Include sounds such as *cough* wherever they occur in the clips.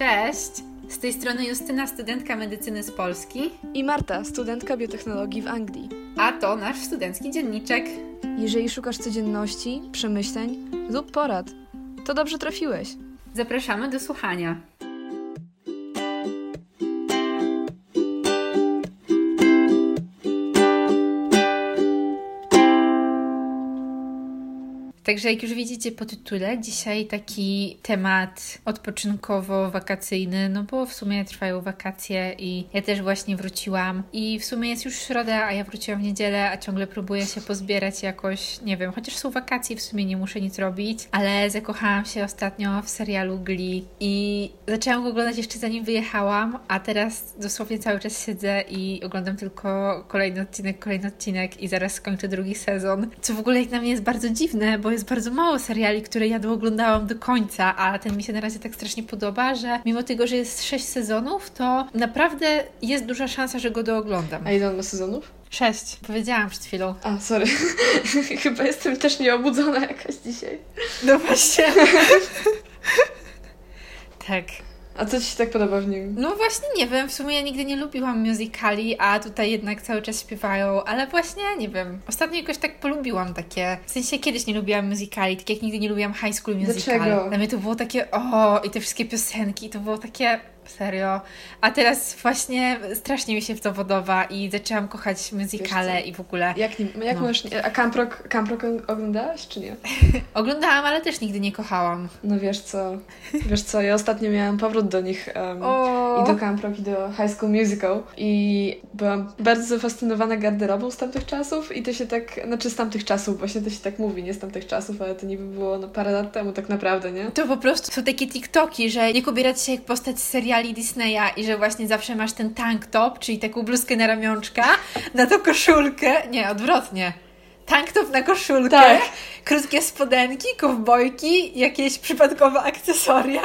Cześć! Z tej strony Justyna, studentka medycyny z Polski. I Marta, studentka biotechnologii w Anglii. A to nasz studencki dzienniczek. Jeżeli szukasz codzienności, przemyśleń lub porad, to dobrze trafiłeś. Zapraszamy do słuchania. Także jak już widzicie po tytule, dzisiaj taki temat odpoczynkowo-wakacyjny, no bo w sumie trwają wakacje i ja też właśnie wróciłam. I w sumie jest już środa, a ja wróciłam w niedzielę, a ciągle próbuję się pozbierać jakoś, nie wiem, chociaż są wakacje, w sumie nie muszę nic robić, ale zakochałam się ostatnio w serialu Glee i zaczęłam go oglądać jeszcze zanim wyjechałam, a teraz dosłownie cały czas siedzę i oglądam tylko kolejny odcinek, kolejny odcinek i zaraz skończę drugi sezon, co w ogóle na mnie jest bardzo dziwne, bo jest bardzo mało seriali, które ja oglądałam do końca, a ten mi się na razie tak strasznie podoba, że mimo tego, że jest sześć sezonów, to naprawdę jest duża szansa, że go dooglądam. A ile on ma sezonów? Sześć, powiedziałam przed chwilą. A, sorry. *laughs* Chyba jestem też nieobudzona jakaś dzisiaj. No właśnie. *laughs* tak. A co Ci się tak podoba w nim? No właśnie nie wiem, w sumie ja nigdy nie lubiłam musicali, a tutaj jednak cały czas śpiewają, ale właśnie nie wiem. Ostatnio jakoś tak polubiłam takie, w sensie kiedyś nie lubiłam musicali, tak jak nigdy nie lubiłam High School Musical. Dlaczego? Dla mnie to było takie, o, i te wszystkie piosenki, to było takie Serio. A teraz właśnie strasznie mi się w to podoba i zaczęłam kochać muzykale i w ogóle. Jak, nie, jak no. możesz. A Camp Rock, Camp Rock oglądałaś, czy nie? *laughs* Oglądałam, ale też nigdy nie kochałam. No wiesz co, wiesz co, ja ostatnio miałam powrót do nich um, i do Camp Rock i do High School Musical i byłam bardzo zafascynowana garderobą z tamtych czasów i to się tak, znaczy z tamtych czasów, właśnie to się tak mówi, nie z tamtych czasów, ale to niby było no, parę lat temu tak naprawdę, nie? To po prostu są takie TikToki, że jak ubierać się jak postać seriali seriali Disneya i że właśnie zawsze masz ten tank top, czyli taką bluzkę na ramionczka, na to koszulkę, nie, odwrotnie tank top na koszulkę, tak. krótkie spodenki, kowbojki, jakieś przypadkowe akcesoria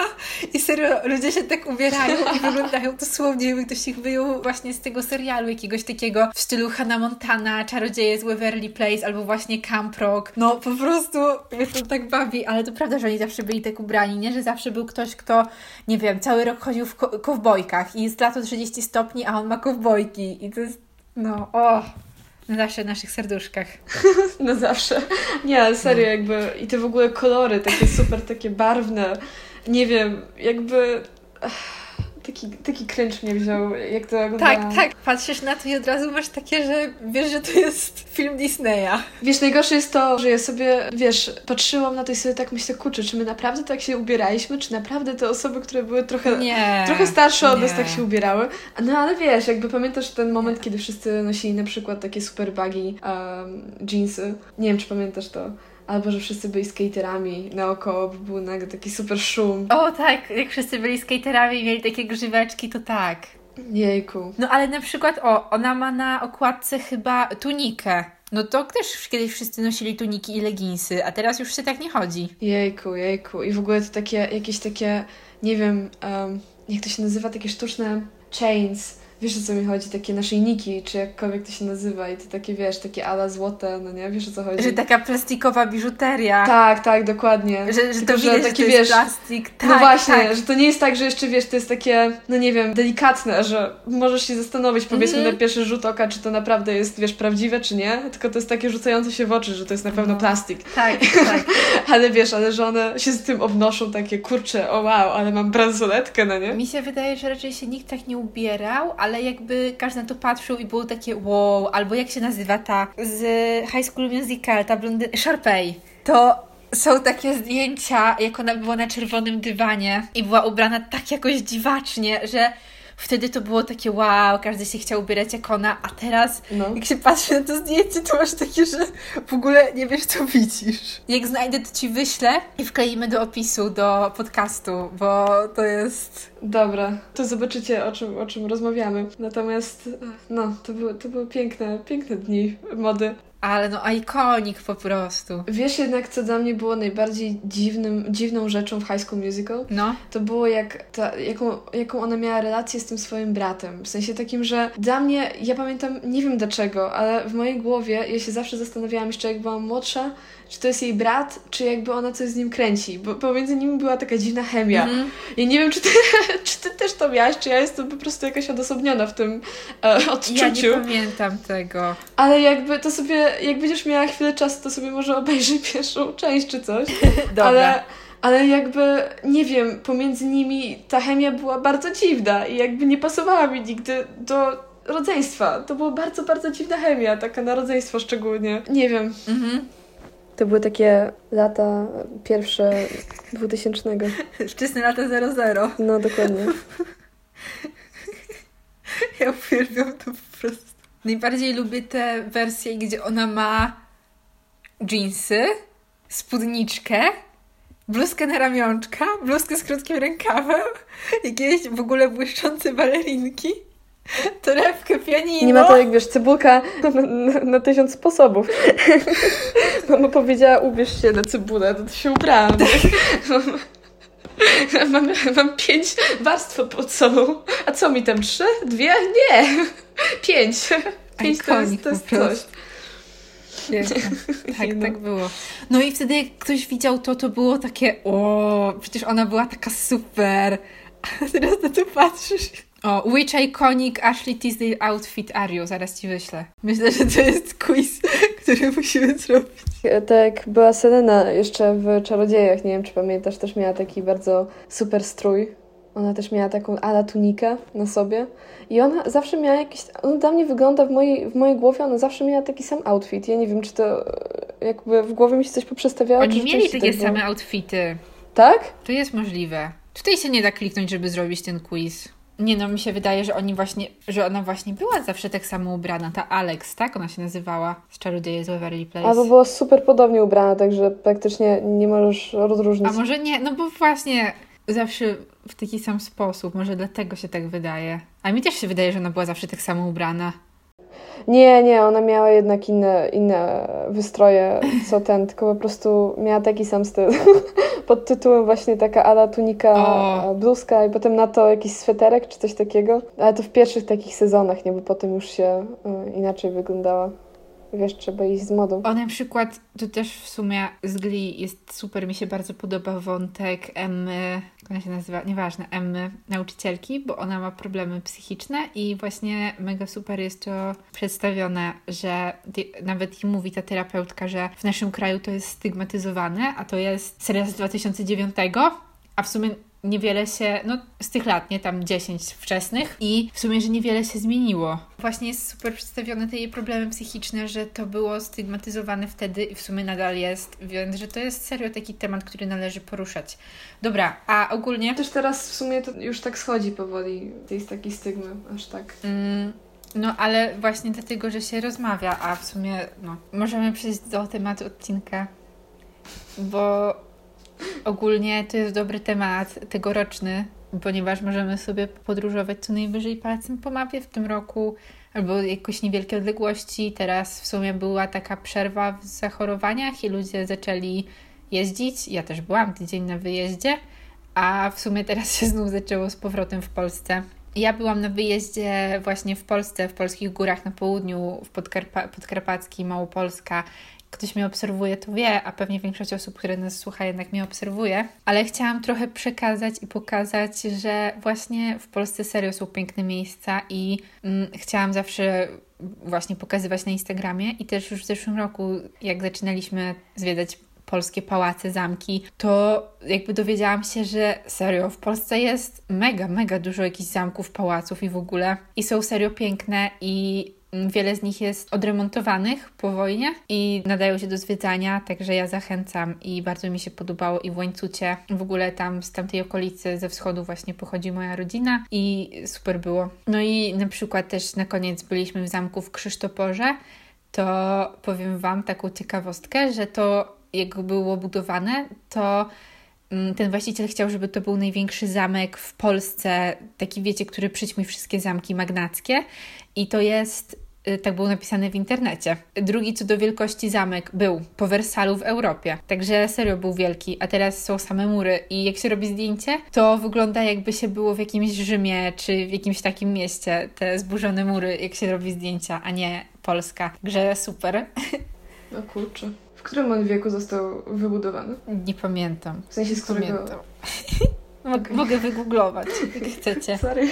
i serio ludzie się tak ubierają i *laughs* wyglądają dosłownie, jakby ktoś ich wyjął właśnie z tego serialu jakiegoś takiego w stylu Hannah Montana, Czarodzieje z Waverly Place albo właśnie Camp Rock. No po prostu mnie to tak bawi, ale to prawda, że oni zawsze byli tak ubrani, nie? Że zawsze był ktoś, kto, nie wiem, cały rok chodził w ko kowbojkach i jest lato 30 stopni, a on ma kowbojki i to jest, no, o... Na zawsze w naszych serduszkach. *laughs* Na zawsze. Nie, ale serio, no. jakby i te w ogóle kolory, takie super, takie barwne. Nie wiem, jakby taki, taki cringe mnie wziął, jak to oglądałam. Tak, tak. Patrzysz na to i od razu masz takie, że wiesz, że to jest film Disneya. Wiesz, najgorsze jest to, że ja sobie, wiesz, patrzyłam na to i sobie tak myślę, kurczę, czy my naprawdę tak się ubieraliśmy, czy naprawdę te osoby, które były trochę, nie, trochę starsze od nie. nas tak się ubierały. No ale wiesz, jakby pamiętasz ten moment, kiedy wszyscy nosili na przykład takie super baggy um, jeansy. Nie wiem, czy pamiętasz to. Albo, że wszyscy byli skaterami naokoło, bo był nagle taki super szum. O tak, jak wszyscy byli skaterami i mieli takie grzyweczki, to tak. Jejku. No ale na przykład, o, ona ma na okładce chyba tunikę. No to też kiedyś wszyscy nosili tuniki i leginsy, a teraz już się tak nie chodzi. Jejku, jejku. I w ogóle to takie, jakieś takie, nie wiem, um, jak to się nazywa, takie sztuczne chains wiesz o co mi chodzi, takie naszyjniki, czy jakkolwiek to się nazywa i to takie, wiesz, takie ala złote, no nie, wiesz o co chodzi. Że taka plastikowa biżuteria. Tak, tak, dokładnie. Że, że Tylko, to widać, że takie, że wiesz, plastik. No tak, no właśnie, tak. że to nie jest tak, że jeszcze, wiesz, to jest takie, no nie wiem, delikatne, że możesz się zastanowić, powiedzmy -hmm. na pierwszy rzut oka, czy to naprawdę jest, wiesz, prawdziwe, czy nie, tylko to jest takie rzucające się w oczy, że to jest na pewno no. plastik. Tak, *laughs* tak. ale wiesz, ale że one się z tym obnoszą takie, kurcze, o wow, ale mam bransoletkę, no nie? Mi się wydaje, że raczej się nikt tak nie ubierał, ale jakby każdy na to patrzył i było takie wow, albo jak się nazywa ta z High School Musical, ta blondy... Sharpay. To są takie zdjęcia, jak ona była na czerwonym dywanie i była ubrana tak jakoś dziwacznie, że wtedy to było takie wow, każdy się chciał ubierać jak ona, a teraz no. jak się patrzy na to zdjęcie, to masz takie, że w ogóle nie wiesz, co widzisz. Jak znajdę, to Ci wyślę i wkleimy do opisu, do podcastu, bo to jest... Dobra, to zobaczycie, o czym, o czym rozmawiamy. Natomiast, no, to były, to były piękne, piękne dni mody. Ale no ikonik po prostu. Wiesz jednak, co dla mnie było najbardziej dziwnym, dziwną rzeczą w High School Musical? No. To było jak ta, jaką, jaką ona miała relację z tym swoim bratem. W sensie takim, że dla mnie, ja pamiętam, nie wiem dlaczego, ale w mojej głowie ja się zawsze zastanawiałam jeszcze jak byłam młodsza, czy to jest jej brat, czy jakby ona coś z nim kręci, bo pomiędzy nimi była taka dziwna chemia. Mm. Ja nie wiem, czy ty, *laughs* czy to miałaś, czy ja jestem po prostu jakaś odosobniona w tym e, odczuciu. Ja nie pamiętam tego. Ale jakby to sobie, jak będziesz miała chwilę czasu, to sobie może obejrzyj *laughs* pierwszą część czy coś. Dobra. Ale, ale jakby, nie wiem, pomiędzy nimi ta chemia była bardzo dziwna i jakby nie pasowała mi nigdy do rodzeństwa. To była bardzo, bardzo dziwna chemia, taka na rodzeństwo szczególnie. Nie wiem. Mhm. To były takie lata pierwsze 2000. *laughs* Wczesne lata 00. No, dokładnie. *laughs* Ja uwielbiam to po prostu. Najbardziej lubię te wersje, gdzie ona ma jeansy, spódniczkę, bluzkę na ramionczka, bluzkę z krótkim rękawem, jakieś w ogóle błyszczące balerinki Torebkę, pianino. Nie ma to jak wiesz, cebulka na, na, na tysiąc sposobów. *laughs* Mama powiedziała, ubierz się na cebulę, to się ubrałam. *laughs* *laughs* mam, mam pięć warstw pod sobą. A co mi tam, trzy? Dwie? Nie! *laughs* Pięć. Pięć to jest, to jest coś. *laughs* Tak, no. tak było. No i wtedy jak ktoś widział to, to było takie o, przecież ona była taka super. A teraz na to patrzysz o, which iconic Ashley Tisdale outfit are you? Zaraz ci wyślę. Myślę, że to jest quiz, *laughs* który musimy zrobić. Tak, była Selena jeszcze w Czarodziejach, nie wiem czy pamiętasz, też miała taki bardzo super strój. Ona też miała taką ala tunikę na sobie. I ona zawsze miała jakiś... On dla mnie wygląda w mojej, w mojej głowie, ona zawsze miała taki sam outfit. Ja nie wiem, czy to jakby w głowie mi się coś poprzestawiało. Oni mieli takie tak same outfity. Tak? To jest możliwe. Tutaj się nie da kliknąć, żeby zrobić ten quiz. Nie no, mi się wydaje, że oni właśnie, że ona właśnie była zawsze tak samo ubrana. Ta Alex, tak? Ona się nazywała z Czarodzieje z Waverly Place. Albo była super podobnie ubrana, także praktycznie nie możesz rozróżnić. A może nie? No bo właśnie zawsze w taki sam sposób. Może dlatego się tak wydaje. A mi też się wydaje, że ona była zawsze tak samo ubrana. Nie, nie, ona miała jednak inne, inne wystroje co ten, tylko po prostu miała taki sam styl. *laughs* Pod tytułem właśnie taka ala tunika, o. bluzka i potem na to jakiś sweterek czy coś takiego. Ale to w pierwszych takich sezonach, nie, bo potem już się y, inaczej wyglądała wiesz, trzeba iść z modą. O, na przykład, to też w sumie z Glee jest super, mi się bardzo podoba wątek Emmy, jak ona się nazywa, nieważne, Emmy, nauczycielki, bo ona ma problemy psychiczne i właśnie mega super jest to przedstawione, że nawet i mówi ta terapeutka, że w naszym kraju to jest stygmatyzowane, a to jest seria z 2009, a w sumie niewiele się, no z tych lat, nie tam 10 wczesnych i w sumie, że niewiele się zmieniło. Właśnie jest super przedstawione te jej problemy psychiczne, że to było stygmatyzowane wtedy i w sumie nadal jest, więc że to jest serio taki temat, który należy poruszać. Dobra, a ogólnie... Też teraz w sumie to już tak schodzi powoli, jest taki stygmy, aż tak. Mm. No, ale właśnie dlatego, że się rozmawia, a w sumie, no, możemy przejść do tematu odcinka, bo Ogólnie to jest dobry temat tegoroczny, ponieważ możemy sobie podróżować co najwyżej palcem po mapie w tym roku, albo jakoś niewielkie odległości. Teraz w sumie była taka przerwa w zachorowaniach i ludzie zaczęli jeździć. Ja też byłam tydzień na wyjeździe, a w sumie teraz się znów zaczęło z powrotem w Polsce. Ja byłam na wyjeździe właśnie w Polsce, w polskich górach na południu, w Podkarpa Podkarpackiej, Małopolska ktoś mnie obserwuje, to wie, a pewnie większość osób, które nas słucha, jednak mnie obserwuje. Ale chciałam trochę przekazać i pokazać, że właśnie w Polsce serio są piękne miejsca i mm, chciałam zawsze właśnie pokazywać na Instagramie i też już w zeszłym roku, jak zaczynaliśmy zwiedzać polskie pałace, zamki, to jakby dowiedziałam się, że serio w Polsce jest mega, mega dużo jakichś zamków, pałaców i w ogóle. I są serio piękne i Wiele z nich jest odremontowanych po wojnie i nadają się do zwiedzania, także ja zachęcam i bardzo mi się podobało i w Łańcucie, w ogóle tam z tamtej okolicy ze wschodu właśnie pochodzi moja rodzina i super było. No i na przykład też na koniec byliśmy w zamku w Krzysztoporze, to powiem Wam taką ciekawostkę, że to jak było budowane, to mm, ten właściciel chciał, żeby to był największy zamek w Polsce, taki wiecie, który przyćmi wszystkie zamki magnackie. I to jest tak było napisane w internecie. Drugi co do wielkości zamek był po Wersalu w Europie. Także serio był wielki, a teraz są same mury i jak się robi zdjęcie, to wygląda jakby się było w jakimś Rzymie czy w jakimś takim mieście, te zburzone mury, jak się robi zdjęcia, a nie Polska. Także super. *laughs* No kurczę. W którym on wieku został wybudowany? Nie pamiętam. W sensie z którego... Pamiętam. *laughs* Mogę wygooglować, jak chcecie. *laughs* Sorry.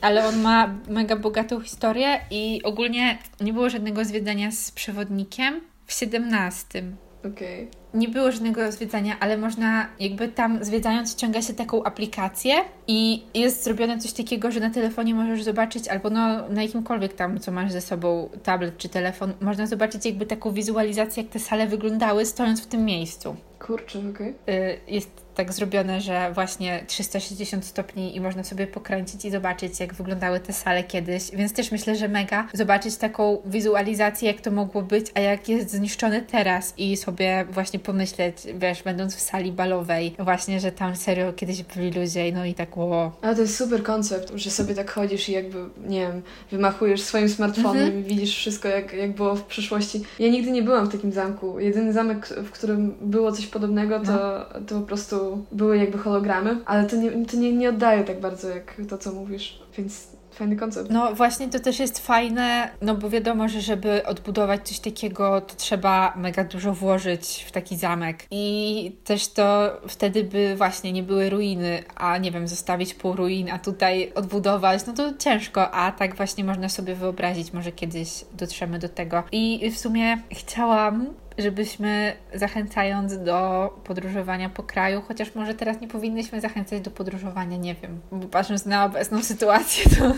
Ale on ma mega bogatą historię i ogólnie nie było żadnego zwiedzania z przewodnikiem w 17. Okej. Okay. Nie było żadnego zwiedzania, ale można jakby tam zwiedzając ściąga się taką aplikację i jest zrobione coś takiego, że na telefonie możesz zobaczyć albo no, na jakimkolwiek tam, co masz ze sobą, tablet czy telefon, można zobaczyć jakby taką wizualizację, jak te sale wyglądały stojąc w tym miejscu. Kurczę, okej. Okay. Jest tak zrobione, że właśnie 360 stopni i można sobie pokręcić i zobaczyć, jak wyglądały te sale kiedyś. Więc też myślę, że mega zobaczyć taką wizualizację, jak to mogło być, a jak jest zniszczone teraz i sobie właśnie pomyśleć, wiesz, będąc w sali balowej, właśnie, że tam serio kiedyś byli ludzie, no i tak było. Ale to jest super koncept, że sobie tak chodzisz i jakby, nie wiem, wymachujesz swoim smartfonem mhm. i widzisz wszystko, jak, jak było w przyszłości. Ja nigdy nie byłam w takim zamku. Jedyny zamek, w którym było coś podobnego, to, no. to po prostu były jakby hologramy, ale to nie, to nie, nie oddaje tak bardzo jak to, co mówisz, więc fajny koncept. No właśnie to też jest fajne, no bo wiadomo, że żeby odbudować coś takiego, to trzeba mega dużo włożyć w taki zamek. I też to wtedy by właśnie nie były ruiny, a nie wiem, zostawić pół ruin, a tutaj odbudować, no to ciężko, a tak właśnie można sobie wyobrazić, może kiedyś dotrzemy do tego. I w sumie chciałam żebyśmy zachęcając do podróżowania po kraju, chociaż może teraz nie powinnyśmy zachęcać do podróżowania, nie wiem, bo patrząc na obecną *laughs* sytuację, to.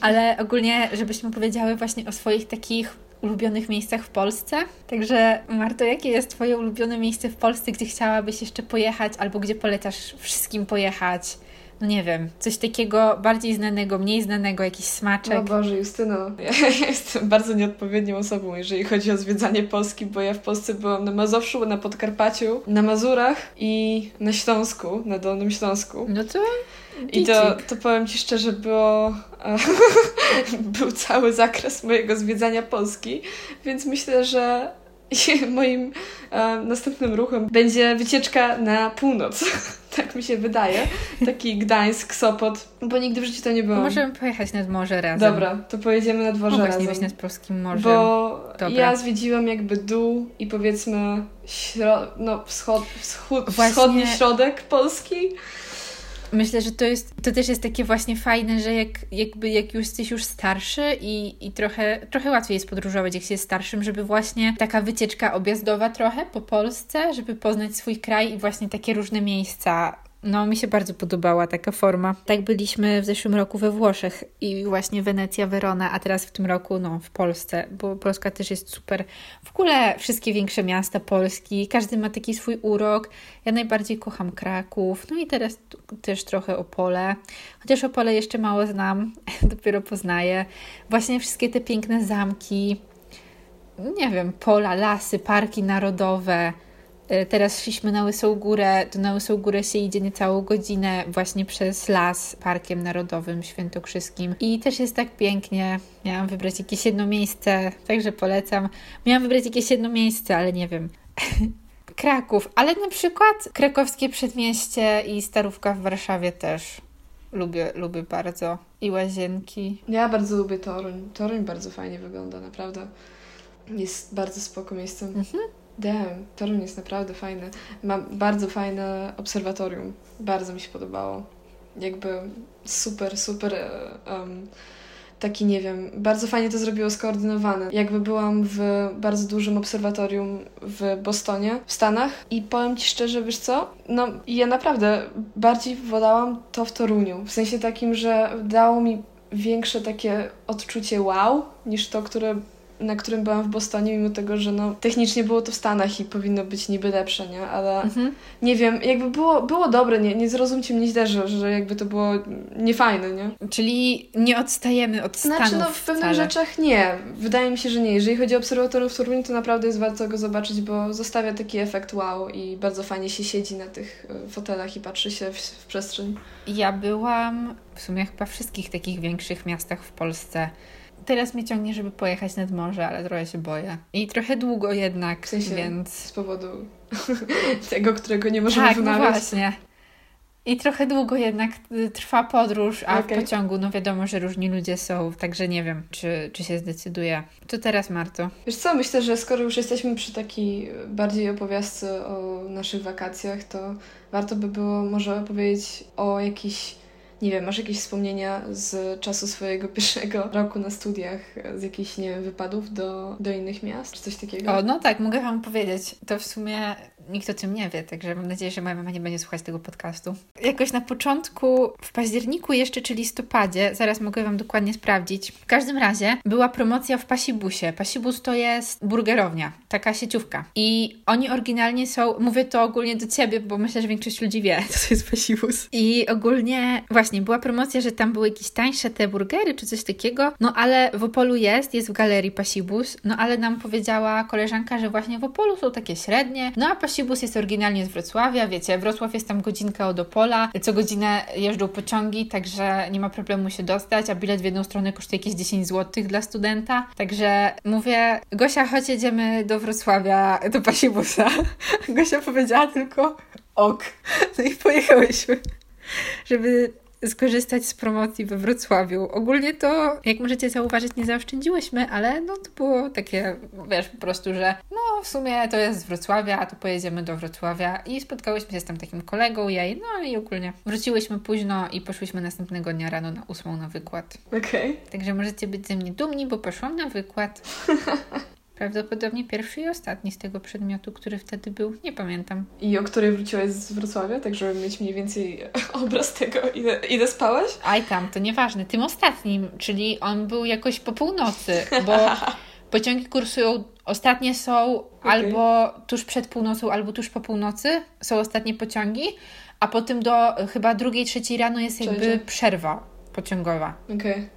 Ale ogólnie, żebyśmy powiedziały właśnie o swoich takich ulubionych miejscach w Polsce. Także Marto, jakie jest Twoje ulubione miejsce w Polsce, gdzie chciałabyś jeszcze pojechać, albo gdzie polecasz wszystkim pojechać? No nie wiem, coś takiego bardziej znanego, mniej znanego, jakiś smaczek. O Boże, Justyno, *laughs* ja, jestem bardzo nieodpowiednią osobą, jeżeli chodzi o zwiedzanie Polski, bo ja w Polsce byłam na Mazowszu, na Podkarpaciu, na Mazurach i na Śląsku, na Dolnym Śląsku. No to i to, to powiem Ci szczerze, było, *laughs* był cały zakres mojego zwiedzania Polski, więc myślę, że *laughs* moim e, następnym ruchem będzie wycieczka na północ. *laughs* tak mi się wydaje. Taki Gdańsk, Sopot, bo nigdy w życiu to nie było. Możemy pojechać nad morze razem. Dobra, to pojedziemy nad morze razem. Właśnie nad polskim morzem. Bo Dobra. ja zwiedziłam jakby dół i powiedzmy śro- no, wschod, wschód, wschodni środek Polski. Myślę, że to jest, to też jest takie właśnie fajne, że jak, jakby jak już jesteś już starszy i, i trochę, trochę łatwiej jest podróżować, jak się jest starszym, żeby właśnie taka wycieczka objazdowa trochę po Polsce, żeby poznać swój kraj i właśnie takie różne miejsca no, mi się bardzo podobała taka forma. Tak byliśmy w zeszłym roku we Włoszech i właśnie Wenecja, Verona, a teraz w tym roku, no, w Polsce, bo Polska też jest super. W ogóle wszystkie większe miasta Polski, każdy ma taki swój urok. Ja najbardziej kocham Kraków, no i teraz też trochę Opole. Chociaż Opole jeszcze mało znam, *laughs* dopiero poznaję. Właśnie wszystkie te piękne zamki, nie wiem, pola, lasy, parki narodowe, teraz szliśmy na Łysą Górę, to na Łysą Górę się idzie niecałą godzinę właśnie przez las Parkiem Narodowym Świętokrzyskim i też jest tak pięknie. Miałam wybrać jakieś jedno miejsce, także polecam. Miałam wybrać jakieś jedno miejsce, ale nie wiem. *laughs* Kraków, ale na przykład krakowskie przedmieście i Starówka w Warszawie też lubię, lubię bardzo. I łazienki. Ja bardzo lubię Toruń. Toruń bardzo fajnie wygląda, naprawdę. Jest bardzo spoko miejscem. Mhm. Damn, Toruń jest naprawdę fajny. Ma bardzo fajne obserwatorium. Bardzo mi się podobało. Jakby super, super um, taki, nie wiem, bardzo fajnie to zrobiło skoordynowane. Jakby byłam w bardzo dużym obserwatorium w Bostonie, w Stanach i powiem Ci szczerze, wiesz co? No, ja naprawdę bardziej wolałam to w Toruniu. W sensie takim, że dało mi większe takie odczucie wow, niż to, które na którym byłam w Bostonie, mimo tego, że no, technicznie było to w Stanach i powinno być niby lepsze, nie? Ale mhm. nie wiem, jakby było, było dobre, nie, nie zrozumcie mnie źle, że, że jakby to było niefajne, nie? Czyli nie odstajemy od Stanów Znaczy, no w pewnych rzeczach nie. Wydaje mi się, że nie. Jeżeli chodzi o obserwatorium w Toruniu, to naprawdę jest warto go zobaczyć, bo zostawia taki efekt wow i bardzo fajnie się siedzi na tych e, fotelach i patrzy się w, w przestrzeń. Ja byłam w sumie chyba wszystkich takich większych miastach w Polsce teraz mnie ciągnie, żeby pojechać nad morze, ale trochę się boję. I trochę długo jednak, w sensie, więc... Z powodu *laughs* tego, którego nie możemy tak, wymawiać. Tak, no właśnie. I trochę długo jednak y, trwa podróż, a okay. w pociągu, no wiadomo, że różni ludzie są, także nie wiem, czy, czy się zdecyduje. To teraz, Marto. Wiesz co, myślę, że skoro już jesteśmy przy takiej bardziej opowiastce o naszych wakacjach, to warto by było może opowiedzieć o jakichś nie wiem, masz jakieś wspomnienia z czasu swojego *laughs* pierwszego roku na studiach, z jakichś, nie wiem, wypadów do, do innych miast, czy coś takiego? O, no tak, mogę Wam powiedzieć. To w sumie nikt o tym nie wie, także mam nadzieję, że moja mama nie będzie słuchać tego podcastu. Jakoś na początku, w październiku jeszcze, czy listopadzie, zaraz mogę Wam dokładnie sprawdzić. W każdym razie była promocja w Pasibusie. Pasibus to jest burgerownia, taka sieciówka. I oni oryginalnie są, mówię to ogólnie do Ciebie, bo myślę, że większość ludzi wie, *laughs* co to jest Pasibus. I ogólnie właśnie była promocja, że tam były jakieś tańsze te burgery, czy coś takiego, no ale w Opolu jest, jest w galerii Pasibus, no ale nam powiedziała koleżanka, że właśnie w Opolu są takie średnie, no a Pasibus jest oryginalnie z Wrocławia, wiecie, Wrocław jest tam godzinka od Opola, co godzinę jeżdżą pociągi, także nie ma problemu się dostać, a bilet w jedną stronę kosztuje jakieś 10 zł dla studenta, także mówię, Gosia, chodź jedziemy do Wrocławia, do Pasibusa. *laughs* Gosia powiedziała tylko ok, no i pojechałyśmy, żeby skorzystać z promocji we Wrocławiu. Ogólnie to, jak możecie zauważyć, nie zaoszczędziłyśmy, ale no to było takie, wiesz, po prostu, że no w sumie to jest z Wrocławia, a to pojedziemy do Wrocławia i spotkałyśmy się z tam takim kolegą, jej, no i ogólnie wróciłyśmy późno i poszłyśmy następnego dnia rano na ósmą na wykład. Okej. Okay. Także możecie być ze mnie dumni, bo poszłam na wykład. *laughs* Prawdopodobnie pierwszy i ostatni z tego przedmiotu, który wtedy był. Nie pamiętam. I o której wróciłaś z Wrocławia, tak żeby mieć mniej więcej *laughs* obraz tego, ile, ile spałaś? Aj tam, to nieważne. Tym ostatnim, czyli on był jakoś po północy, bo *laughs* pociągi kursują, ostatnie są okay. albo tuż przed północą, albo tuż po północy. Są ostatnie pociągi, a potem do chyba drugiej, trzeciej rano jest jakby przerwa pociągowa. Okej. Okay.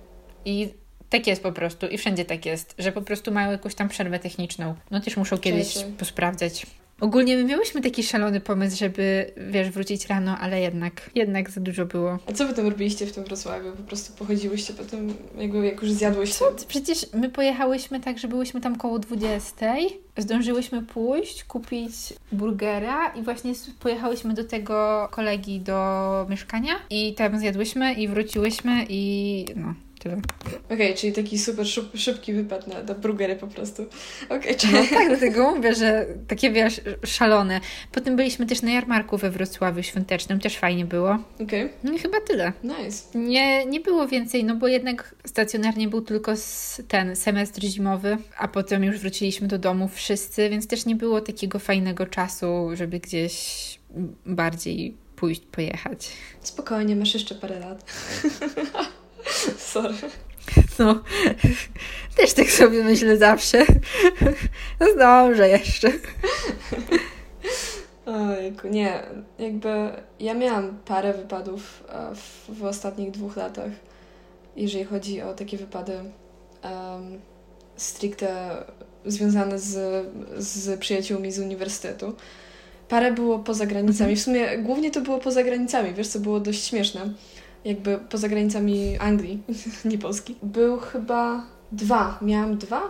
I tak jest po prostu i wszędzie tak jest, że po prostu mają jakąś tam przerwę techniczną. No też muszą kiedyś Cześć. posprawdzać. Ogólnie my miałyśmy taki szalony pomysł, żeby, wiesz, wrócić rano, ale jednak, jednak za dużo było. A co wy tam robiliście w tym Wrocławiu? Po prostu pochodziłyście potem, jakby, jak już zjadłyście? Co? Przecież my pojechałyśmy tak, że byłyśmy tam koło 20. Zdążyłyśmy pójść, kupić burgera i właśnie pojechałyśmy do tego kolegi do mieszkania i tam zjadłyśmy i wróciłyśmy i no, tyle. Okej, okay, czyli taki super szybki wypad na, na burgery po prostu. Okay, no tak, dlatego mówię, że takie wiesz, szalone. Potem byliśmy też na jarmarku we Wrocławiu Świątecznym, też fajnie było. Okej. Okay. No i chyba tyle. Nice. Nie, nie było więcej, no bo jednak stacjonarnie był tylko ten semestr zimowy, a potem już wróciliśmy do domu wszyscy, więc też nie było takiego fajnego czasu, żeby gdzieś bardziej pójść, pojechać. Spokojnie, masz jeszcze parę lat. *laughs* *laughs* Sorry. No, *laughs* też tak sobie myślę zawsze. *laughs* No zdążę jeszcze. Ojku, nie, jakby ja miałam parę wypadów e, w, w ostatnich dwóch latach, jeżeli chodzi o takie wypady um, stricte związane z, z przyjaciółmi z uniwersytetu. Parę było poza granicami, w sumie głównie to było poza granicami, wiesz co było dość śmieszne jakby poza granicami Anglii, *laughs* nie Polski. Był chyba dwa, miałam dwa?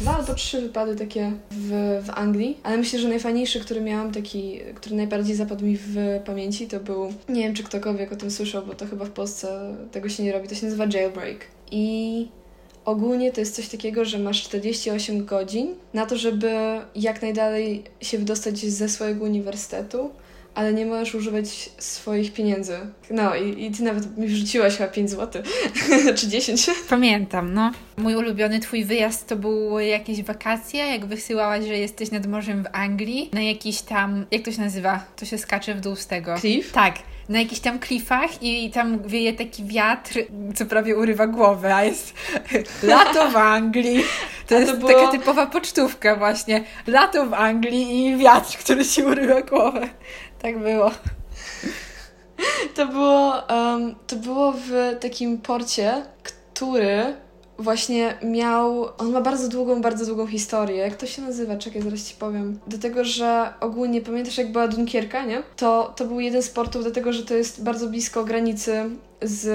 Dwa albo trzy wypady takie w, w Anglii, ale myślę, że najfajniejszy, który miałam, taki, który najbardziej zapadł mi w pamięci, to był, nie wiem czy ktokolwiek o tym słyszał, bo to chyba w Polsce tego się nie robi, to się nazywa jailbreak. I ogólnie to jest coś takiego, że masz 48 godzin na to, żeby jak najdalej się wydostać ze swojego uniwersytetu, ale nie możesz używać swoich pieniędzy. No i, i ty nawet mi wrzuciłaś chyba 5 zł, *laughs* czy 10. Pamiętam, no. Mój ulubiony twój wyjazd to były jakieś wakacje, jak wysyłałaś, że jesteś nad morzem w Anglii, na jakiś tam, jak to się nazywa? To się skacze w dół z tego. Cliff? Tak na jakichś tam klifach i tam wieje taki wiatr, co prawie urywa głowę, a jest *laughs* lato w Anglii. To, to jest było... taka typowa pocztówka właśnie. Lato w Anglii i wiatr, który ci urywa głowę. Tak było. To było, um, to było w takim porcie, który właśnie miał, on ma bardzo długą, bardzo długą historię. Jak to się nazywa? Czekaj, zaraz ci powiem. Do tego, że ogólnie, pamiętasz jak była Dunkierka, nie? To, to był jeden z portów, dlatego, że to jest bardzo blisko granicy z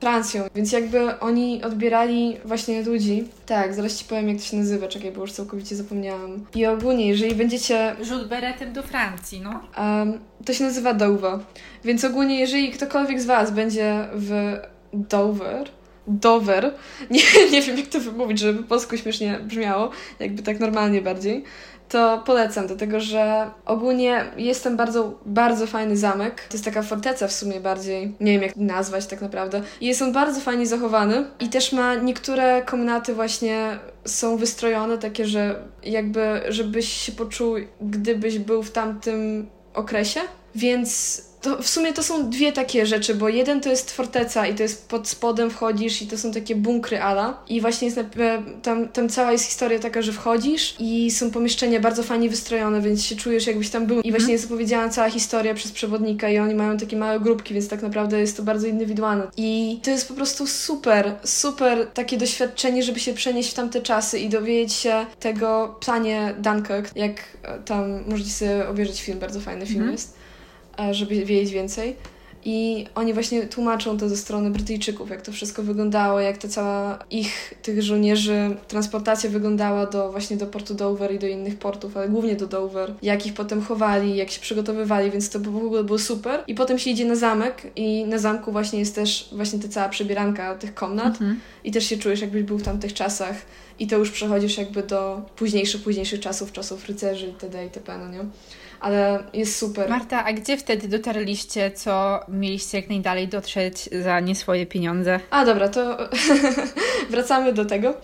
Francją, więc jakby oni odbierali właśnie ludzi. Tak, zaraz ci powiem, jak to się nazywa, czekaj, bo już całkowicie zapomniałam. I ogólnie, jeżeli będziecie... Rzut beretem do Francji, no. Um, to się nazywa Dover. Więc ogólnie, jeżeli ktokolwiek z Was będzie w Dover, Dover. *laughs* Nie, nie wiem, jak to wymówić, żeby po polsku śmiesznie brzmiało, jakby tak normalnie bardziej. To polecam, dlatego że ogólnie jest tam bardzo, bardzo fajny zamek. To jest taka forteca w sumie bardziej, nie wiem jak nazwać tak naprawdę. I jest on bardzo fajnie zachowany i też ma niektóre komnaty właśnie są wystrojone takie, że jakby, żebyś się poczuł, gdybyś był w tamtym okresie. Więc to w sumie to są dwie takie rzeczy, bo jeden to jest forteca i to jest pod spodem wchodzisz i to są takie bunkry ala i właśnie jest tam, tam cała jest historia taka, że wchodzisz i są pomieszczenia bardzo fajnie wystrojone, więc się czujesz jakbyś tam był i właśnie mhm. jest opowiedziana cała historia przez przewodnika i oni mają takie małe grupki, więc tak naprawdę jest to bardzo indywidualne i to jest po prostu super, super takie doświadczenie, żeby się przenieść w tamte czasy i dowiedzieć się tego planie Dunkirk, jak e, tam możecie sobie obejrzeć film, bardzo fajny film mhm. jest żeby wiedzieć więcej. I oni właśnie tłumaczą to ze strony Brytyjczyków, jak to wszystko wyglądało, jak ta cała ich, tych żołnierzy, transportacja wyglądała do właśnie do portu Dover i do innych portów, ale głównie do Dover. Jak ich potem chowali, jak się przygotowywali, więc to w ogóle było super. I potem się idzie na zamek i na zamku właśnie jest też właśnie ta cała przebieranka tych komnat mhm. i też się czujesz jakbyś był w tamtych czasach i to już przechodzisz jakby do późniejszych, późniejszych czasów, czasów rycerzy itd. itp. No nie? Ale jest super. Marta, a gdzie wtedy dotarliście, co mieliście jak najdalej dotrzeć za nie swoje pieniądze? A dobra, to *laughs* wracamy do tego.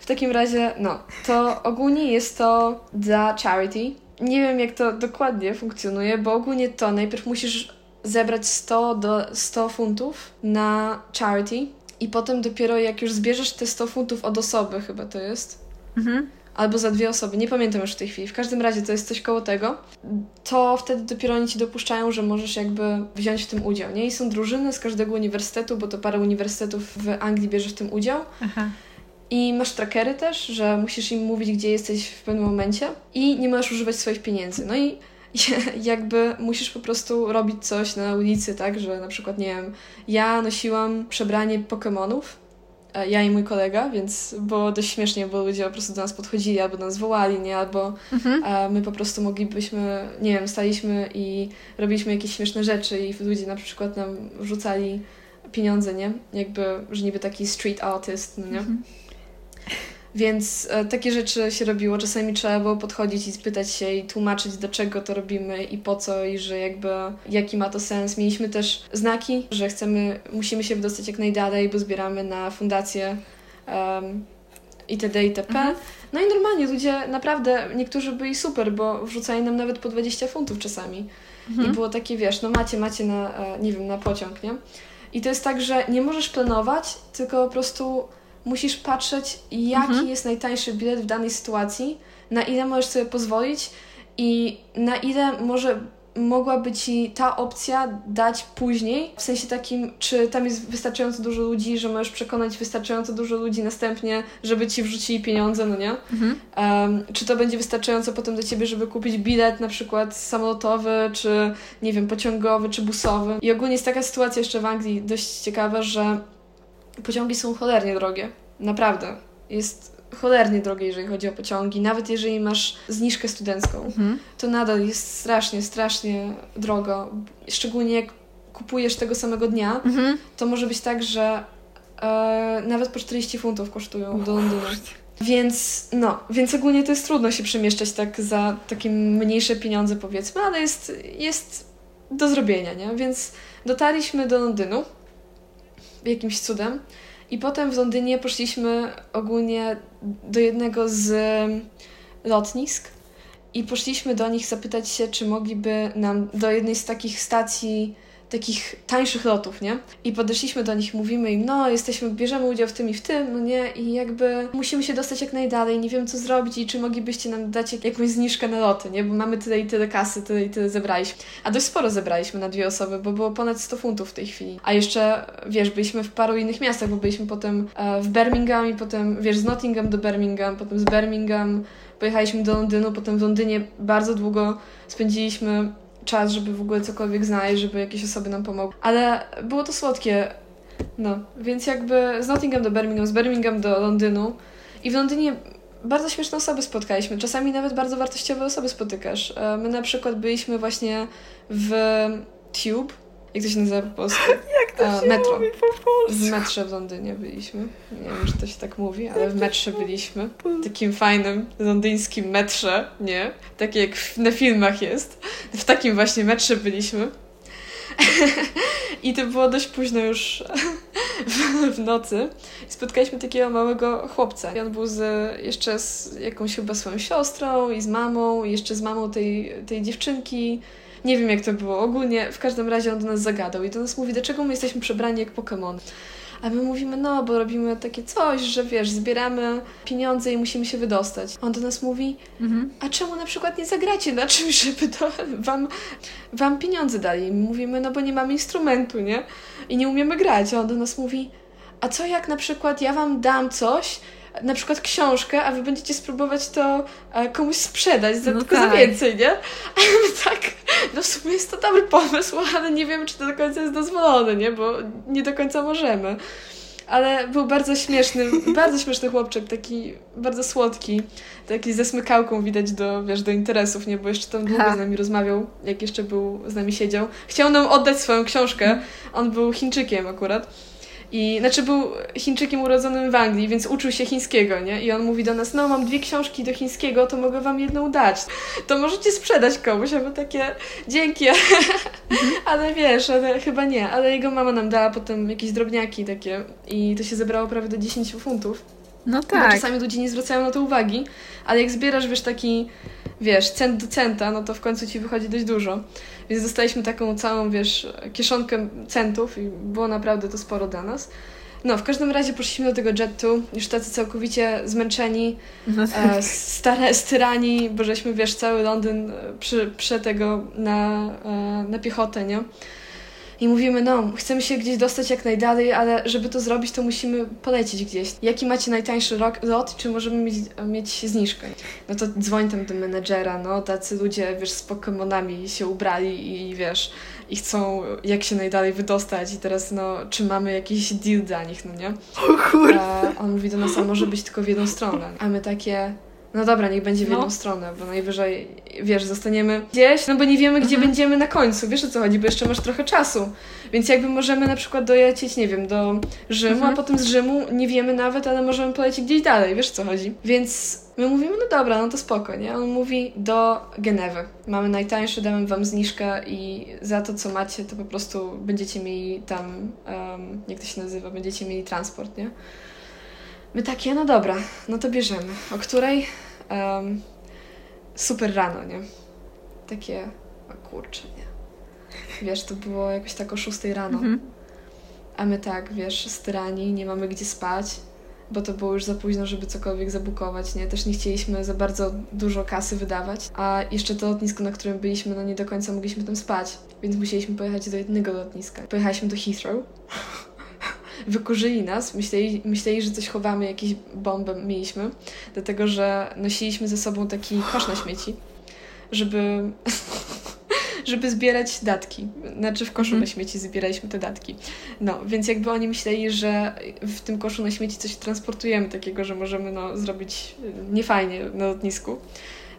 W takim razie, no, to ogólnie jest to dla charity. Nie wiem, jak to dokładnie funkcjonuje, bo ogólnie to najpierw musisz zebrać 100 do 100 funtów na charity i potem dopiero jak już zbierzesz te 100 funtów od osoby, chyba to jest, mhm albo za dwie osoby, nie pamiętam już w tej chwili. W każdym razie to jest coś koło tego. To wtedy dopiero oni ci dopuszczają, że możesz jakby wziąć w tym udział, nie? I są drużyny z każdego uniwersytetu, bo to parę uniwersytetów w Anglii bierze w tym udział. Aha. I masz trackery też, że musisz im mówić, gdzie jesteś w pewnym momencie i nie możesz używać swoich pieniędzy. No i *laughs* jakby musisz po prostu robić coś na ulicy, tak, że na przykład, nie wiem, ja nosiłam przebranie Pokémonów ja i mój kolega, więc było dość śmiesznie, bo ludzie po prostu do nas podchodzili albo nas wołali, nie? Albo mhm. my po prostu moglibyśmy, nie wiem, staliśmy i robiliśmy jakieś śmieszne rzeczy i ludzie na przykład nam rzucali pieniądze, nie? Jakby, że niby taki street artist, no nie? Mhm. Więc e, takie rzeczy się robiło. Czasami trzeba było podchodzić i spytać się i tłumaczyć, dlaczego to robimy i po co, i że jakby jaki ma to sens. Mieliśmy też znaki, że chcemy, musimy się wydostać jak najdalej, bo zbieramy na fundację um, itd. itp. Mhm. No i normalnie ludzie naprawdę, niektórzy byli super, bo wrzucali nam nawet po 20 funtów czasami. Mhm. I było takie, wiesz, no macie, macie na, e, nie wiem, na pociąg, nie? I to jest tak, że nie możesz planować, tylko po prostu musisz patrzeć, jaki mhm. jest najtańszy bilet w danej sytuacji, na ile możesz sobie pozwolić i na ile może mogłaby ci ta opcja dać później, w sensie takim, czy tam jest wystarczająco dużo ludzi, że możesz przekonać wystarczająco dużo ludzi następnie, żeby ci wrzucili pieniądze, no nie? Mhm. Um, czy to będzie wystarczająco potem dla ciebie, żeby kupić bilet na przykład samolotowy, czy nie wiem, pociągowy, czy busowy. I ogólnie jest taka sytuacja jeszcze w Anglii dość ciekawa, że pociągi są cholernie drogie. Naprawdę. Jest cholernie drogie, jeżeli chodzi o pociągi. Nawet jeżeli masz zniżkę studencką, mhm. to nadal jest strasznie, strasznie drogo. Szczególnie jak kupujesz tego samego dnia, mhm. to może być tak, że e, nawet po 40 funtów kosztują do Londynu. Więc no, więc ogólnie to jest trudno się przemieszczać tak za takie mniejsze pieniądze powiedzmy, ale jest, jest do zrobienia, nie? Więc dotarliśmy do Londynu jakimś cudem. I potem w Londynie poszliśmy ogólnie do jednego z lotnisk i poszliśmy do nich zapytać się, czy mogliby nam do jednej z takich stacji takich tańszych lotów, nie? I podeszliśmy do nich, mówimy im, no jesteśmy, bierzemy udział w tym i w tym, no nie? I jakby musimy się dostać jak najdalej, nie wiem co zrobić i czy moglibyście nam dać jakąś zniżkę na loty, nie? Bo mamy tyle i tyle kasy, tyle i tyle zebraliśmy. A dość sporo zebraliśmy na dwie osoby, bo było ponad 100 funtów w tej chwili. A jeszcze, wiesz, byliśmy w paru innych miastach, bo byliśmy potem e, w Birmingham i potem, wiesz, z Nottingham do Birmingham, potem z Birmingham pojechaliśmy do Londynu, potem w Londynie bardzo długo spędziliśmy czas, żeby w ogóle cokolwiek znaleźć, żeby jakieś osoby nam pomogły. Ale było to słodkie. No, więc jakby z Nottingham do Birmingham, z Birmingham do Londynu i w Londynie bardzo śmieszne osoby spotkaliśmy. Czasami nawet bardzo wartościowe osoby spotykasz. E, my na przykład byliśmy właśnie w Tube, jak to się nazywa po polsku? *laughs* Jak to się metro. mówi po polsku? W metrze w Londynie byliśmy. Nie wiem, czy to się tak mówi, ale w metrze byliśmy. Takim fajnym londyńskim metrze, nie? Takie jak na filmach jest. W takim właśnie metrze byliśmy. *laughs* I to było dość późno już *laughs* w, nocy. Spotkaliśmy takiego małego chłopca. I on był z, jeszcze z jakąś chyba swoją siostrą i z mamą, i jeszcze z mamą tej, tej dziewczynki. Nie wiem jak to było. Ogólnie w każdym razie on do nas zagadał i do nas mówi, dlaczego my jesteśmy przebrani jak Pokémon. A my mówimy, no, bo robimy takie coś, że wiesz, zbieramy pieniądze i musimy się wydostać. On do nas mówi, mhm. a czemu na przykład nie zagracie na czymś, żeby to wam, wam pieniądze dali? I mówimy, no bo nie mamy instrumentu, nie? I nie umiemy grać. A on do nas mówi, a co jak na przykład ja wam dam coś, na przykład książkę, a wy będziecie spróbować to e, komuś sprzedać za, no tylko tak. za więcej, nie? A *laughs* my tak, no w sumie jest to dobry pomysł, *laughs* ale nie wiemy, czy to do końca jest dozwolone, nie? Bo nie do końca możemy. Ale był bardzo śmieszny, *laughs* bardzo śmieszny chłopczyk, taki bardzo słodki, taki ze smykałką widać do, wiesz, do interesów, nie? Bo jeszcze tam długo ha. z nami rozmawiał, jak jeszcze był, z nami siedział. Chciał nam oddać swoją książkę, on był Chińczykiem akurat. I znaczy był Chińczykiem urodzonym w Anglii, więc uczył się chińskiego, nie? I on mówi do nas, no mam dwie książki do chińskiego, to mogę wam jedną dać. To możecie sprzedać komuś, a my takie, dzięki, *laughs* ale wiesz, ale chyba nie. Ale jego mama nam dała potem jakieś drobniaki takie i to się zebrało prawie do 10 funtów. No tak. Bo czasami ludzie nie zwracają na to uwagi, ale jak zbierasz, wiesz, taki, wiesz, cent do centa, no to w końcu ci wychodzi dość dużo. Więc dostaliśmy taką całą, wiesz, kieszonkę centów i było naprawdę to sporo dla nas. No, w każdym razie poszliśmy do tego jetu, już tacy całkowicie zmęczeni, no tak. e, stare, styrani, bo żeśmy, wiesz, cały Londyn e, przy, przy tego na, e, na piechotę, nie? I mówimy, no, chcemy się gdzieś dostać jak najdalej, ale żeby to zrobić, to musimy polecieć gdzieś. Jaki macie najtańszy lot, czy możemy mieć, mieć zniżkę? No to dzwoń tam do menedżera, no, tacy ludzie, wiesz, z Pokemonami się ubrali i wiesz, i chcą jak się najdalej wydostać i teraz, no, czy mamy jakiś deal dla nich, no nie? O kurde. A on mówi do nas, a może być tylko w jedną stronę. A my takie, no dobra, niech będzie w jedną no. stronę, bo najwyżej, wiesz, zostaniemy gdzieś, no bo nie wiemy, gdzie mhm. będziemy na końcu. Wiesz o co chodzi, bo jeszcze masz trochę czasu. Więc jakby możemy na przykład dojechać, nie wiem, do Rzymu, mhm. a potem z Rzymu nie wiemy nawet, ale możemy polecieć gdzieś dalej, wiesz o co chodzi. Więc my mówimy, no dobra, no to spoko, nie? On mówi do Genewy. Mamy najtańsze, damy wam zniżkę i za to, co macie, to po prostu będziecie mieli tam, um, jak to się nazywa, będziecie mieli transport, nie? My takie, no dobra, no to bierzemy. O której? Um, super rano, nie? Takie, o kurczę, nie? Wiesz, to było jakoś tak o 6 rano. Mhm. A my tak, wiesz, styrani, nie mamy gdzie spać, bo to było już za późno, żeby cokolwiek zabukować, nie? Też nie chcieliśmy za bardzo dużo kasy wydawać, a jeszcze to lotnisko, na którym byliśmy, no nie do końca mogliśmy tam spać, więc musieliśmy pojechać do jednego lotniska. Pojechaliśmy do Heathrow wykurzyli nas, myśleli, myśleli, że coś chowamy, jakieś bombę mieliśmy, dlatego że nosiliśmy ze sobą taki kosz na śmieci, żeby, *laughs* żeby zbierać datki. Znaczy w koszu mm. na śmieci zbieraliśmy te datki. No, więc jakby oni myśleli, że w tym koszu na śmieci coś transportujemy takiego, że możemy no, zrobić niefajnie na lotnisku.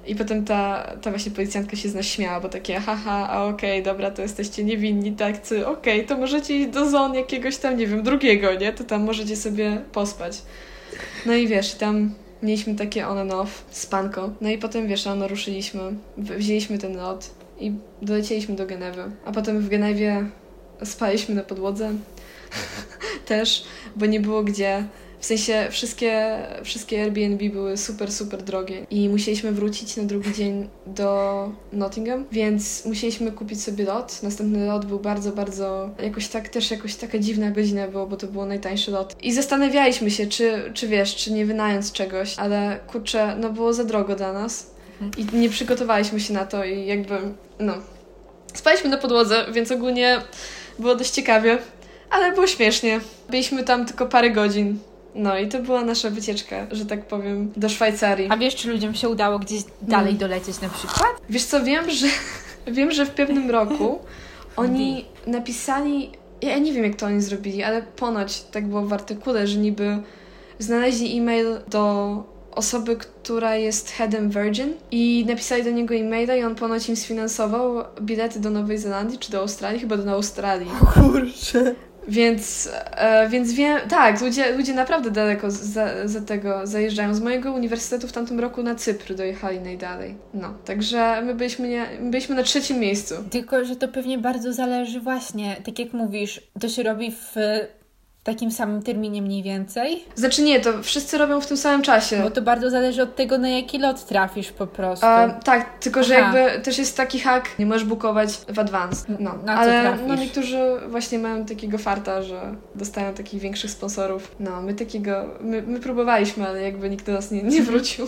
I potem ta, ta właśnie policjantka się z nas śmiała, bo takie haha, a okej, okay, dobra, to jesteście niewinni, tak, okej, okay, to możecie iść do zon jakiegoś tam, nie wiem, drugiego, nie? To tam możecie sobie pospać. No i wiesz, tam mieliśmy takie on and off, spanko. No i potem, wiesz, rano ruszyliśmy, wzięliśmy ten lot i dolecieliśmy do Genewy. A potem w Genewie spaliśmy na podłodze *laughs* też, bo nie było gdzie W sensie wszystkie, wszystkie Airbnb były super, super drogie i musieliśmy wrócić na drugi dzień do Nottingham, więc musieliśmy kupić sobie lot. Następny lot był bardzo, bardzo jakoś tak, też jakoś taka dziwna godzina było, bo to było najtańszy lot. I zastanawialiśmy się, czy, czy wiesz, czy nie wynająć czegoś, ale kurczę, no było za drogo dla nas i nie przygotowaliśmy się na to i jakby, no. Spaliśmy na podłodze, więc ogólnie było dość ciekawie, ale było śmiesznie. Byliśmy tam tylko parę godzin. No i to była nasza wycieczka, że tak powiem, do Szwajcarii. A wiesz, czy ludziom się udało gdzieś dalej hmm. dolecieć na przykład? Wiesz co, wiem, że *laughs* wiem, że w pewnym roku *laughs* oni napisali, ja nie wiem jak to oni zrobili, ale ponoć tak było w artykule, że niby znaleźli e-mail do osoby, która jest headem Virgin i napisali do niego e-maila i on ponoć im sfinansował bilety do Nowej Zelandii czy do Australii, chyba do Australii. *laughs* Kurczę. Więc, e, więc wiem, tak, ludzie, ludzie naprawdę daleko za, za tego zajeżdżają. Z mojego uniwersytetu w tamtym roku na Cypr dojechali najdalej. No, także my byliśmy, nie, my byliśmy na trzecim miejscu. Tylko, że to pewnie bardzo zależy właśnie, tak jak mówisz, to się robi w takim samym terminie mniej więcej? Znaczy nie, to wszyscy robią w tym samym czasie. Bo to bardzo zależy od tego, na jaki lot trafisz po prostu. A, tak, tylko że Aha. jakby też jest taki hack, nie możesz bukować w advance. No, na ale no, niektórzy właśnie mają takiego farta, że dostają takich większych sponsorów. No, my takiego, my, my próbowaliśmy, ale jakby nikt do nas nie, nie *laughs* wrócił.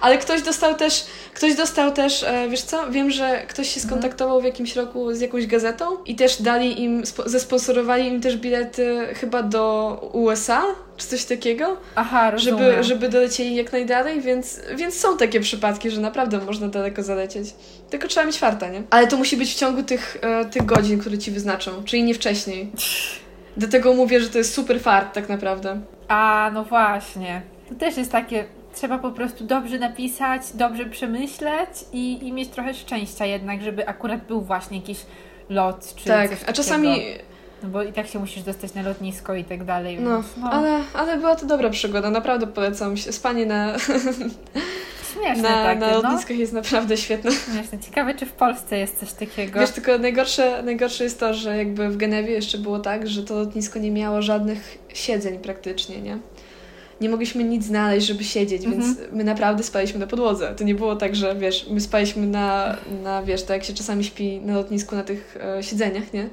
ale ktoś dostał też, ktoś dostał też, e, wiesz co, wiem, że ktoś się mhm. skontaktował w jakimś roku z jakąś gazetą i też dali im, zesponsorowali im też bilety chyba do USA, czy coś takiego. Aha, rozumiem. Żeby, żeby dolecieli jak najdalej, więc, więc są takie przypadki, że naprawdę można daleko zalecieć. Tylko trzeba mieć farta, nie? Ale to musi być w ciągu tych, e, tych godzin, które ci wyznaczą, czyli nie wcześniej. Dlatego mówię, że to jest super fart tak naprawdę. A, no właśnie. To też jest takie, trzeba po prostu dobrze napisać, dobrze przemyśleć i, i mieć trochę szczęścia jednak, żeby akurat był właśnie jakiś lot czy Tak, a czasami no bo i tak się musisz dostać na lotnisko i tak dalej. No, więc, no. Ale, ale była to dobra przygoda, naprawdę polecam. Spanie na, Śmieszne na, takie, na no. lotniskach no. jest naprawdę świetne. Śmieszne. Ciekawe, czy w Polsce jest coś takiego. Wiesz, tylko najgorsze, najgorsze jest to, że jakby w Genewie jeszcze było tak, że to lotnisko nie miało żadnych siedzeń praktycznie, nie? nie mogliśmy nic znaleźć, żeby siedzieć, więc mhm. my naprawdę spaliśmy na podłodze. To nie było tak, że wiesz, my spaliśmy na, na wiesz, tak jak się czasami śpi na lotnisku na tych e, siedzeniach, nie?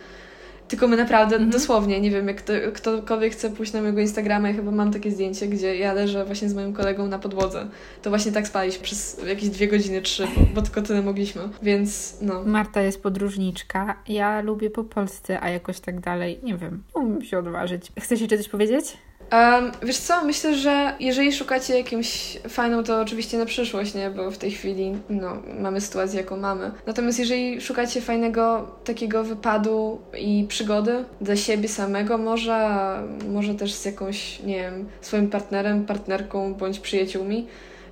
Tylko my naprawdę, mhm. dosłownie, nie wiem, jak to, ktokolwiek chce pójść na mojego Instagrama, ja chyba mam takie zdjęcie, gdzie ja leżę właśnie z moim kolegą na podłodze. To właśnie tak spaliśmy przez jakieś dwie godziny, trzy, bo, bo tylko tyle mogliśmy, więc no. Marta jest podróżniczka, ja lubię po Polsce, a jakoś tak dalej, nie wiem, umiem się odważyć. Chcesz jeszcze coś powiedzieć? Um, wiesz co, myślę, że jeżeli szukacie jakimś fajną, to oczywiście na przyszłość, nie? Bo w tej chwili, no, mamy sytuację, jaką mamy. Natomiast jeżeli szukacie fajnego takiego wypadu i przygody dla siebie samego może, może też z jakąś, nie wiem, swoim partnerem, partnerką bądź przyjaciółmi,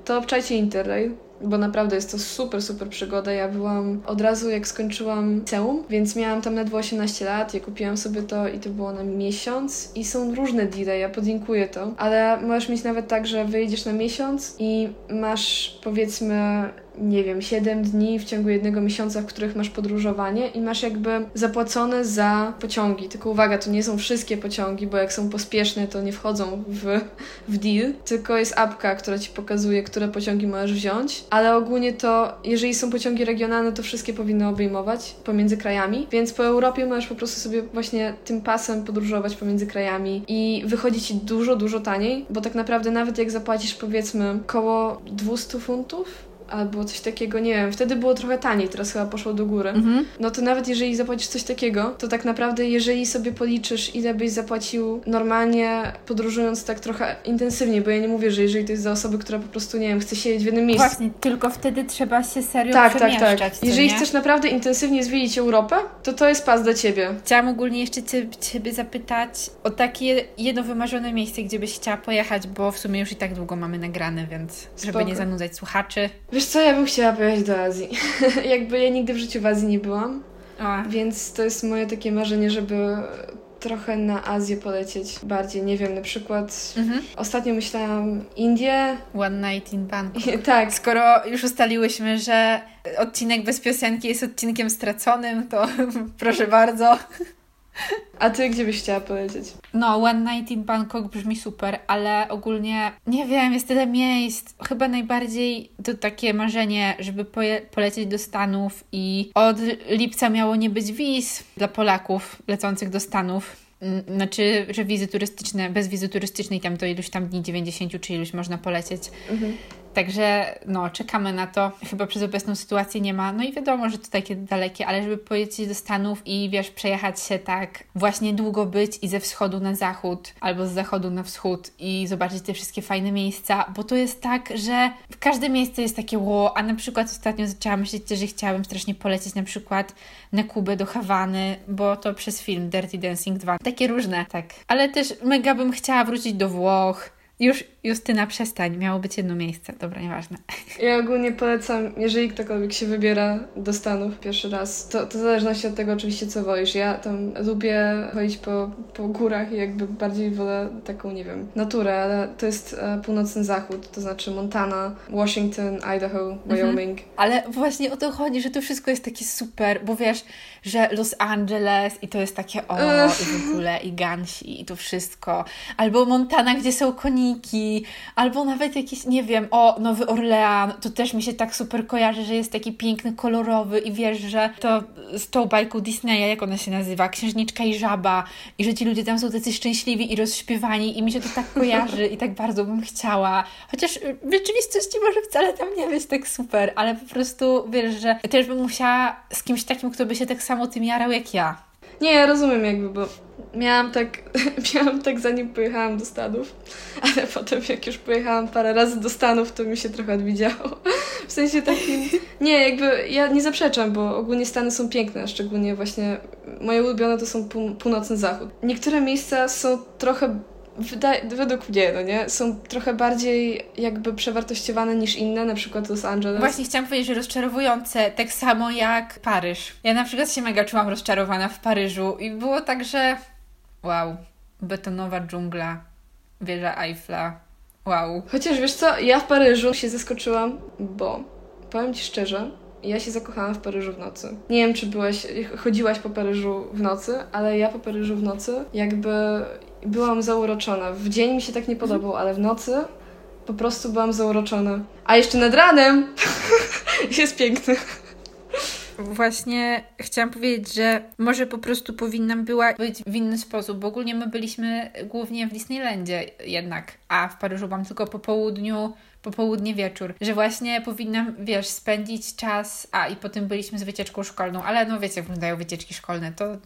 to obczajcie Interrail bo naprawdę jest to super, super przygoda. Ja byłam od razu jak skończyłam liceum, więc miałam tam ledwo 18 lat, ja kupiłam sobie to i to było na miesiąc. I są różne deale, ja podlinkuję to, ale możesz mieć nawet tak, że wyjedziesz na miesiąc i masz powiedzmy nie wiem, 7 dni w ciągu jednego miesiąca, w których masz podróżowanie i masz jakby zapłacone za pociągi. Tylko uwaga, to nie są wszystkie pociągi, bo jak są pospieszne, to nie wchodzą w, w deal, tylko jest apka, która ci pokazuje, które pociągi możesz wziąć, ale ogólnie to, jeżeli są pociągi regionalne, to wszystkie powinny obejmować pomiędzy krajami, więc po Europie możesz po prostu sobie właśnie tym pasem podróżować pomiędzy krajami i wychodzi ci dużo, dużo taniej, bo tak naprawdę nawet jak zapłacisz powiedzmy koło 200 funtów, albo coś takiego, nie wiem, wtedy było trochę taniej, teraz chyba poszło do góry. Mhm. No to nawet jeżeli zapłacisz coś takiego, to tak naprawdę jeżeli sobie policzysz, ile byś zapłacił normalnie podróżując tak trochę intensywniej, bo ja nie mówię, że jeżeli to jest za osoby, która po prostu, nie wiem, chce siedzieć w jednym miejscu. Właśnie, tylko wtedy trzeba się serio tak, Tak, tak, Jeżeli nie? chcesz naprawdę intensywnie zwiedzić Europę, to to jest pas dla Ciebie. Chciałam ogólnie jeszcze Ciebie zapytać o takie jedno wymarzone miejsce, gdzie byś chciała pojechać, bo w sumie już i tak długo mamy nagrane, więc żeby Spoko. nie zanudzać słuchaczy. Wiesz co, ja bym chciała pojechać do Azji. *laughs* Jakby ja nigdy w życiu w Azji nie byłam. A. Więc to jest moje takie marzenie, żeby trochę na Azję polecieć bardziej. Nie wiem, na przykład mhm. ostatnio myślałam Indie. One Night in Bangkok. *laughs* tak. Skoro już ustaliłyśmy, że odcinek bez piosenki jest odcinkiem straconym, to *laughs* proszę bardzo. A ty gdzie byś chciała polecieć? No, One Night in Bangkok brzmi super, ale ogólnie nie wiem, jest tyle miejsc. Chyba najbardziej to takie marzenie, żeby polecieć do Stanów i od lipca miało nie być wiz dla Polaków lecących do Stanów. Znaczy, że wizy turystyczne, bez wizy turystycznej tam do iluś tam dni 90 czy iluś można polecieć. Mhm. Także no, czekamy na to. Chyba przez obecną sytuację nie ma. No i wiadomo, że to takie dalekie, ale żeby polecieć do Stanów i wiesz, przejechać się tak, właśnie długo być i ze wschodu na zachód, albo z zachodu na wschód i zobaczyć te wszystkie fajne miejsca, bo to jest tak, że w każde miejsce jest takie ło, a na przykład ostatnio zaczęłam myśleć, że chciałabym strasznie polecieć na przykład na Kubę do Hawany, bo to przez film Dirty Dancing 2. Takie różne, tak. Ale też mega bym chciała wrócić do Włoch, już, Justyna, przestań. Miało być jedno miejsce. Dobra, nieważne. *laughs* Ja ogólnie polecam, jeżeli ktokolwiek się wybiera do Stanów pierwszy raz, to, to w zależności od tego oczywiście, co wolisz. Ja tam lubię chodzić po, po górach i jakby bardziej wolę taką, nie wiem, naturę, ale to jest e, północny zachód, to znaczy Montana, Washington, Idaho. Wyoming. Mhm. Ale właśnie o to chodzi, że to wszystko jest takie super, bo wiesz, że Los Angeles i to jest takie o, i w ogóle, i gansi, i to wszystko. Albo Montana, gdzie są koniki, albo nawet jakiś, nie wiem, o, Nowy Orlean, to też mi się tak super kojarzy, że jest taki piękny, kolorowy i wiesz, że to z tą bajką Disneya, jak ona się nazywa, Księżniczka i Żaba i że ci ludzie tam są tacy szczęśliwi i rozśpiewani i mi się to tak *laughs* kojarzy i tak bardzo bym chciała. Chociaż w rzeczywistości może wcale tam nie być tak super, ale po prostu wiesz, że też bym musiała z kimś takim, kto by się tak samo tym jarał jak ja. Nie, ja rozumiem jakby, bo miałam tak, *laughs* miałam tak zanim pojechałam do Stanów, *laughs* ale potem jak już pojechałam parę razy do Stanów, to mi się trochę odwidziało. *laughs* W sensie takim, nie, jakby ja nie zaprzeczam, bo ogólnie Stany są piękne, szczególnie właśnie moje ulubione to są północny zachód. Niektóre miejsca są trochę według mnie, no nie? Są trochę bardziej jakby przewartościowane niż inne, na przykład Los Angeles. Właśnie chciałam powiedzieć, że rozczarowujące, tak samo jak Paryż. Ja na przykład się mega czułam rozczarowana w Paryżu i było tak, że wow, betonowa dżungla, wieża Eiffla, wow. Chociaż wiesz co, ja w Paryżu się zaskoczyłam, bo powiem Ci szczerze, ja się zakochałam w Paryżu w nocy. Nie wiem, czy byłaś, chodziłaś po Paryżu w nocy, ale ja po Paryżu w nocy jakby byłam zauroczona. W dzień mi się tak nie podobał, ale w nocy po prostu byłam zauroczona. A jeszcze nad ranem *laughs* jest piękny. Właśnie chciałam powiedzieć, że może po prostu powinnam była być w inny sposób, bo ogólnie my byliśmy głównie w Disneylandzie jednak, a w Paryżu byłam tylko po południu, popołudnie wieczór, że właśnie powinnam, wiesz, spędzić czas, a i potem byliśmy z wycieczką szkolną, ale no wiecie, jak wyglądają wycieczki szkolne, to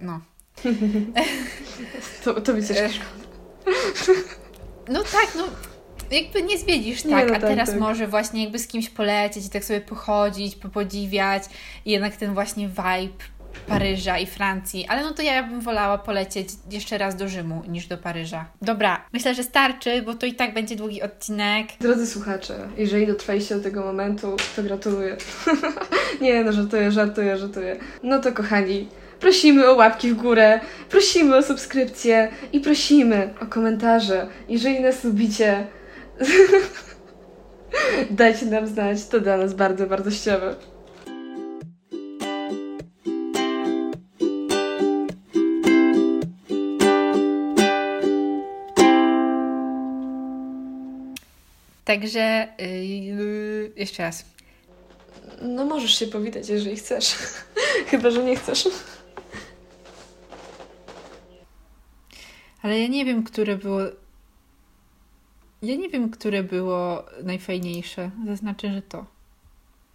no. *laughs* to, to wycieczki szkolne. No tak, no jakby nie zwiedzisz, tak, nie, no a tak, teraz tak. może właśnie jakby z kimś polecieć i tak sobie pochodzić, popodziwiać i jednak ten właśnie vibe Paryża i Francji, ale no to ja bym wolała polecieć jeszcze raz do Rzymu niż do Paryża. Dobra, myślę, że starczy, bo to i tak będzie długi odcinek. Drodzy słuchacze, jeżeli dotrwaliście do tego momentu, to gratuluję. *laughs* Nie no, żartuję, żartuję, żartuję. No to kochani, prosimy o łapki w górę, prosimy o subskrypcję i prosimy o komentarze. Jeżeli nas lubicie, *laughs* dajcie nam znać, to dla nas bardzo wartościowe. Także yy, jeszcze raz. No możesz się powitać, jeżeli chcesz. *laughs* Chyba, że nie chcesz. Ale ja nie wiem, które było. Ja nie wiem, które było najfajniejsze. Zaznaczę, że to.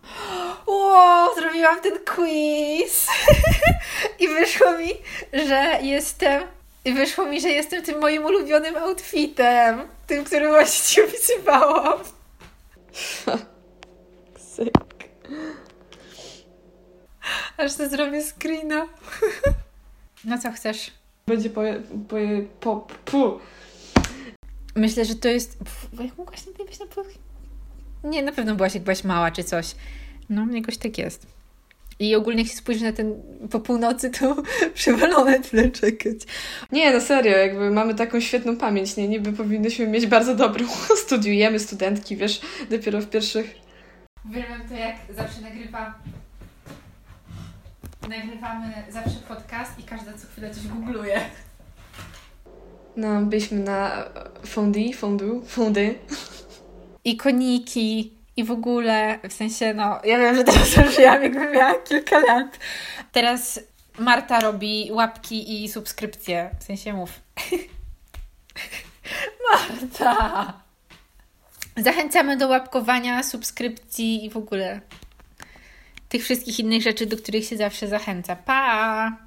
*gasps* Wow, zrobiłam ten quiz! *laughs* I wyszło mi, że jestem. I wyszło mi, że jestem tym moim ulubionym outfitem. Tym, który właśnie ci *laughs* opisywałam. *laughs* Syk. Aż to zrobię screena. No co chcesz? Będzie po... po, po, po. Myślę, że to jest... jak mogłaś na być na Nie, na pewno byłaś jak byłaś mała czy coś. No, jakoś tak jest. I ogólnie jak się spojrzy na ten po północy, to *laughs* przewalone tyle czekać. Nie, no serio, jakby mamy taką świetną pamięć, nie? Niby powinnyśmy mieć bardzo dobrą. *laughs* Studiujemy, studentki, wiesz, dopiero w pierwszych... Wiem to jak zawsze nagrywam nagrywamy zawsze podcast i każda co chwilę coś googluje. No, byliśmy na fondy, fondu, fondy. I koniki, i w ogóle, w sensie, no, ja wiem, że teraz żyłam, jakbym miała kilka lat. Teraz Marta robi łapki i subskrypcje, w sensie mów. *laughs* Marta! Zachęcamy do łapkowania, subskrypcji i w ogóle tych wszystkich innych rzeczy, do których się zawsze zachęca. Pa!